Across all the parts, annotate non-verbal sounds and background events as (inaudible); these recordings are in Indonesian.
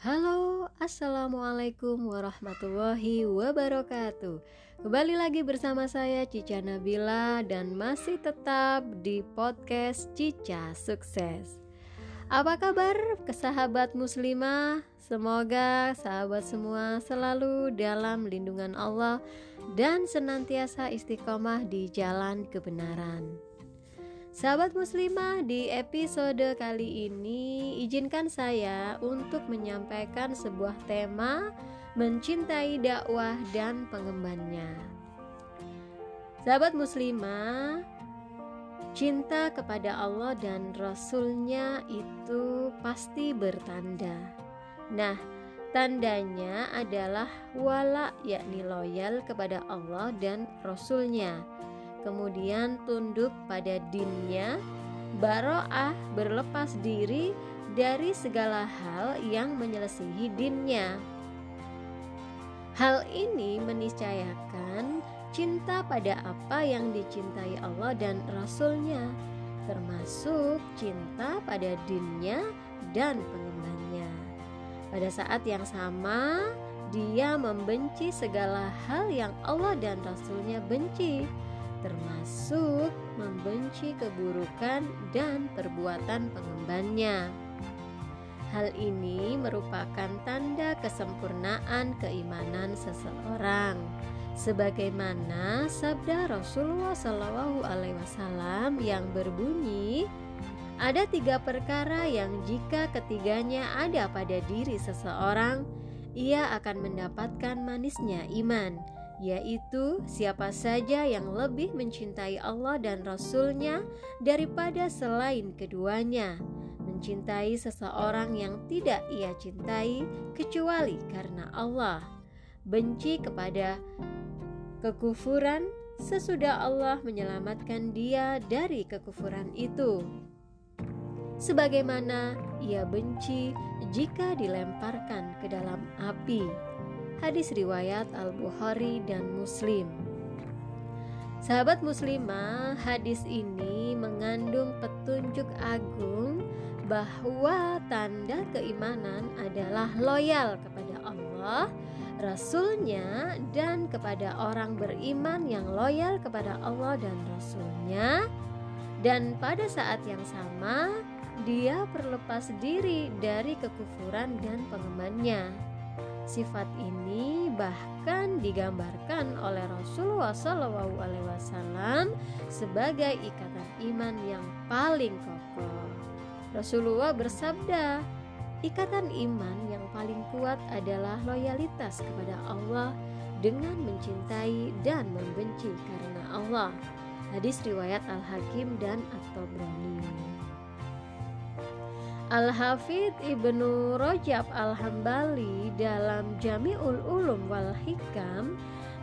Halo, Assalamualaikum warahmatullahi wabarakatuh. Kembali lagi bersama saya Cica Nabila Dan masih tetap di podcast Cica Sukses. Apa kabar kesahabat muslimah? Semoga sahabat semua selalu dalam lindungan Allah Dan senantiasa istiqomah di jalan kebenaran Sahabat muslimah, di episode kali ini izinkan saya untuk menyampaikan sebuah tema mencintai dakwah dan pengembannya. Sahabat muslimah, cinta kepada Allah dan Rasulnya itu pasti bertanda. Nah, tandanya adalah wala yakni loyal kepada Allah dan Rasulnya kemudian tunduk pada dinnya, baro'ah berlepas diri dari segala hal yang menyelesihi dinnya. Hal ini meniscayakan cinta pada apa yang dicintai Allah dan Rasulnya, termasuk cinta pada dinnya dan pengembannya. Pada saat yang sama, dia membenci segala hal yang Allah dan Rasulnya benci termasuk membenci keburukan dan perbuatan pengembannya. Hal ini merupakan tanda kesempurnaan keimanan seseorang, sebagaimana sabda Rasulullah Shallallahu Alaihi Wasallam yang berbunyi, ada tiga perkara yang jika ketiganya ada pada diri seseorang, ia akan mendapatkan manisnya iman yaitu siapa saja yang lebih mencintai Allah dan Rasul-Nya daripada selain keduanya, mencintai seseorang yang tidak ia cintai kecuali karena Allah, benci kepada kekufuran sesudah Allah menyelamatkan dia dari kekufuran itu. Sebagaimana ia benci jika dilemparkan ke dalam api Hadis riwayat Al-Bukhari dan Muslim. Sahabat muslimah, hadis ini mengandung petunjuk agung bahwa tanda keimanan adalah loyal kepada Allah, Rasulnya, dan kepada orang beriman yang loyal kepada Allah dan Rasulnya. Dan pada saat yang sama, dia berlepas diri dari kekufuran dan pengembannya. Sifat ini bahkan digambarkan oleh Rasulullah SAW sebagai ikatan iman yang paling kokoh. Rasulullah bersabda, ikatan iman yang paling kuat adalah loyalitas kepada Allah dengan mencintai dan membenci karena Allah. Hadis riwayat Al-Hakim dan At-Tabrani. Al-Hafidh Ibnu Rajab Al-Hambali dalam Jami'ul Ulum wal Hikam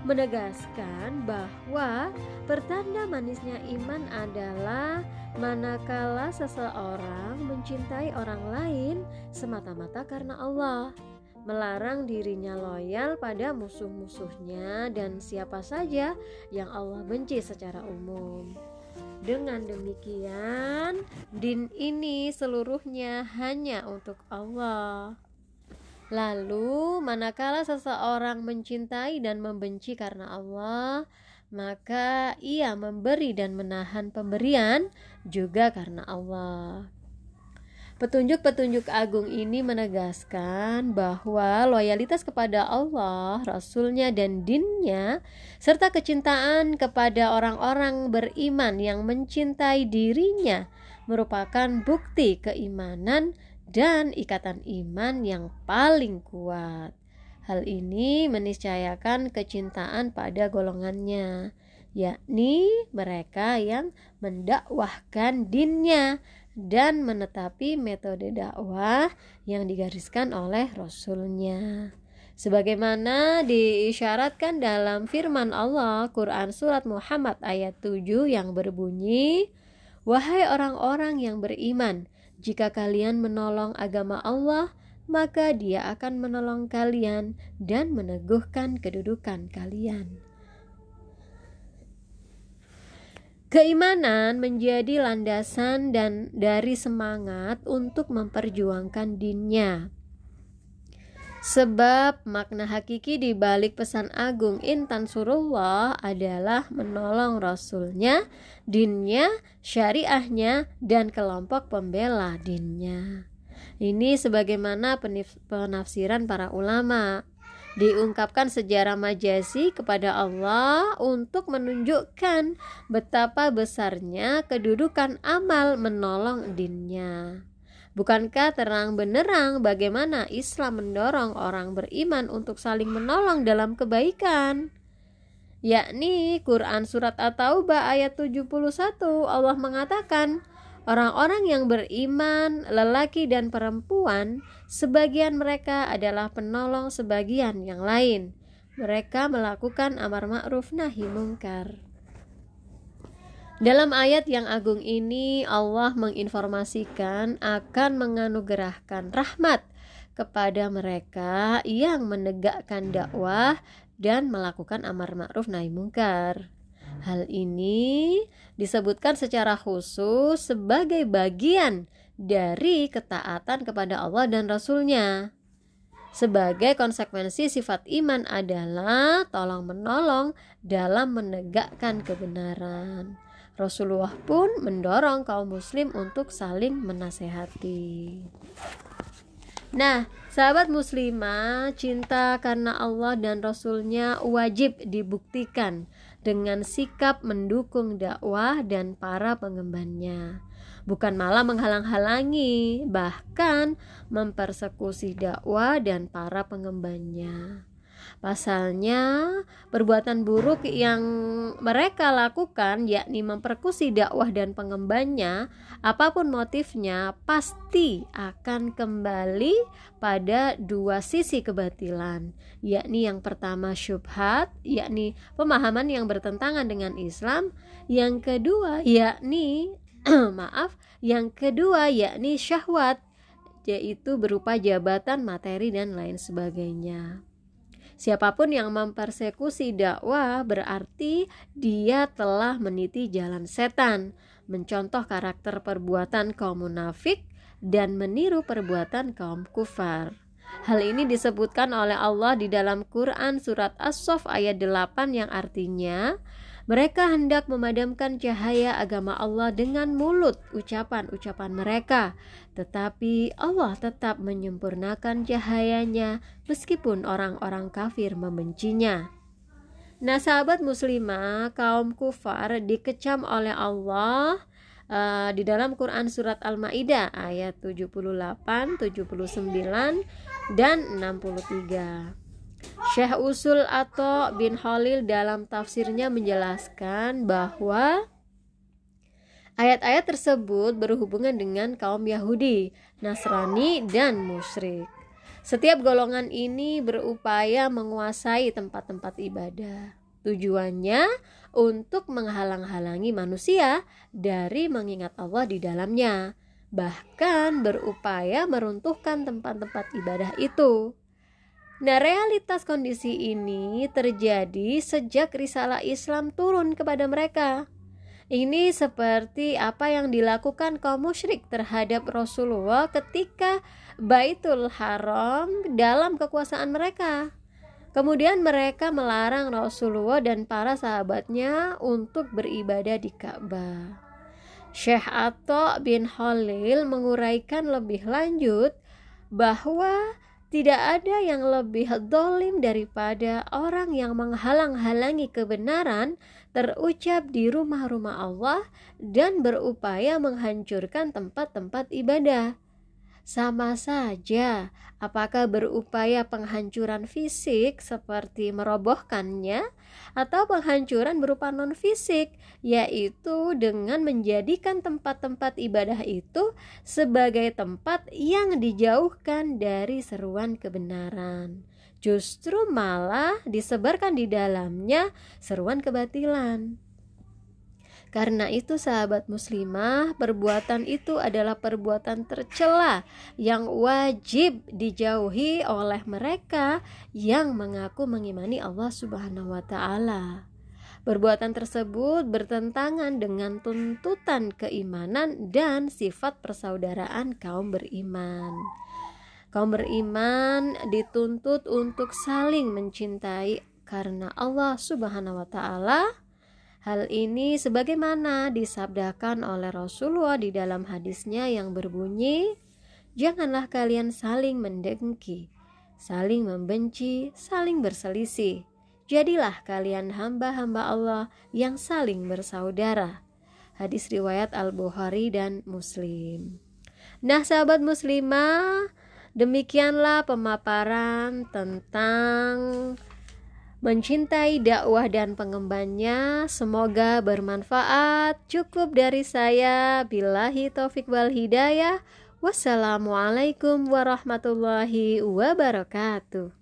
menegaskan bahwa pertanda manisnya iman adalah manakala seseorang mencintai orang lain semata-mata karena Allah, melarang dirinya loyal pada musuh-musuhnya dan siapa saja yang Allah benci secara umum. Dengan demikian, din ini seluruhnya hanya untuk Allah. Lalu, manakala seseorang mencintai dan membenci karena Allah, maka ia memberi dan menahan pemberian juga karena Allah. Petunjuk-petunjuk agung ini menegaskan bahwa loyalitas kepada Allah, Rasulnya, dan dinnya, serta kecintaan kepada orang-orang beriman yang mencintai dirinya merupakan bukti keimanan dan ikatan iman yang paling kuat. Hal ini meniscayakan kecintaan pada golongannya, yakni mereka yang mendakwahkan dinnya dan menetapi metode dakwah yang digariskan oleh Rasulnya. Sebagaimana diisyaratkan dalam firman Allah Quran Surat Muhammad ayat 7 yang berbunyi Wahai orang-orang yang beriman Jika kalian menolong agama Allah Maka dia akan menolong kalian dan meneguhkan kedudukan kalian Keimanan menjadi landasan dan dari semangat untuk memperjuangkan dinnya. Sebab makna hakiki di balik pesan agung intan surullah adalah menolong rasulnya, dinnya, syariahnya, dan kelompok pembela dinnya. Ini sebagaimana penafsiran para ulama diungkapkan sejarah majasi kepada Allah untuk menunjukkan betapa besarnya kedudukan amal menolong dinnya. Bukankah terang benerang bagaimana Islam mendorong orang beriman untuk saling menolong dalam kebaikan? Yakni Quran Surat At-Taubah ayat 71 Allah mengatakan Orang-orang yang beriman, lelaki dan perempuan, sebagian mereka adalah penolong sebagian yang lain. Mereka melakukan amar ma'ruf nahi mungkar. Dalam ayat yang agung ini, Allah menginformasikan akan menganugerahkan rahmat kepada mereka yang menegakkan dakwah dan melakukan amar ma'ruf nahi mungkar. Hal ini disebutkan secara khusus sebagai bagian dari ketaatan kepada Allah dan Rasul-Nya. Sebagai konsekuensi sifat iman adalah tolong menolong dalam menegakkan kebenaran. Rasulullah pun mendorong kaum muslim untuk saling menasehati. Nah, sahabat muslimah, cinta karena Allah dan Rasulnya wajib dibuktikan dengan sikap mendukung dakwah dan para pengembannya. Bukan malah menghalang-halangi, bahkan mempersekusi dakwah dan para pengembannya. Pasalnya, perbuatan buruk yang mereka lakukan, yakni memperkusi dakwah dan pengembannya, apa pun motifnya, pasti akan kembali pada dua sisi kebatilan, yakni yang pertama syubhat, yakni pemahaman yang bertentangan dengan Islam, yang kedua yakni (clears throat) maaf, yang kedua yakni syahwat, yaitu berupa jabatan, materi dan lain sebagainya. Siapa pun yang mempersekusi dakwah berarti dia telah meniti jalan setan, mencontoh karakter perbuatan kaum munafik dan meniru perbuatan kaum kufar. Hal ini disebutkan oleh Allah di dalam Quran surat As-Saff ayat 8 yang artinya mereka hendak memadamkan cahaya agama Allah dengan mulut ucapan-ucapan mereka, tetapi Allah tetap menyempurnakan cahayanya meskipun orang-orang kafir membencinya. Nah, sahabat muslimah, kaum kufar dikecam oleh Allah uh, di dalam Quran surat Al-Maidah ayat 78, 79 dan 63. Syekh Usul atau bin Khalil dalam tafsirnya menjelaskan bahwa ayat-ayat tersebut berhubungan dengan kaum Yahudi, Nasrani, dan musyrik. Setiap golongan ini berupaya menguasai tempat-tempat ibadah. Tujuannya untuk menghalang-halangi manusia dari mengingat Allah di dalamnya, bahkan berupaya meruntuhkan tempat-tempat ibadah itu. Nah, realitas kondisi ini terjadi sejak risalah Islam turun kepada mereka. Ini seperti apa yang dilakukan kaum musyrik terhadap Rasulullah ketika Baitul Haram dalam kekuasaan mereka. Kemudian mereka melarang Rasulullah dan para sahabatnya untuk beribadah di Ka'bah. Syekh Atta bin Khalil menguraikan lebih lanjut bahwa tidak ada yang lebih dolim daripada orang yang menghalang-halangi kebenaran terucap di rumah-rumah Allah dan berupaya menghancurkan tempat-tempat ibadah. Sama saja, apakah berupaya penghancuran fisik seperti merobohkannya atau penghancuran berupa non-fisik, yaitu dengan menjadikan tempat-tempat ibadah itu sebagai tempat yang dijauhkan dari seruan kebenaran. Justru malah disebarkan di dalamnya seruan kebatilan. Karena itu sahabat muslimah, perbuatan itu adalah perbuatan tercela yang wajib dijauhi oleh mereka yang mengaku mengimani Allah Subhanahu wa taala. Perbuatan tersebut bertentangan dengan tuntutan keimanan dan sifat persaudaraan kaum beriman. Kaum beriman dituntut untuk saling mencintai karena Allah Subhanahu wa taala. Hal ini sebagaimana disabdakan oleh Rasulullah di dalam hadisnya yang berbunyi, "Janganlah kalian saling mendengki, saling membenci, saling berselisih. Jadilah kalian hamba-hamba Allah yang saling bersaudara." Hadis riwayat Al-Bukhari dan Muslim. Nah, sahabat muslimah, Demikianlah pemaparan tentang mencintai dakwah dan pengembannya. Semoga bermanfaat. Cukup dari saya. Billahi taufik wal hidayah. Wassalamualaikum warahmatullahi wabarakatuh.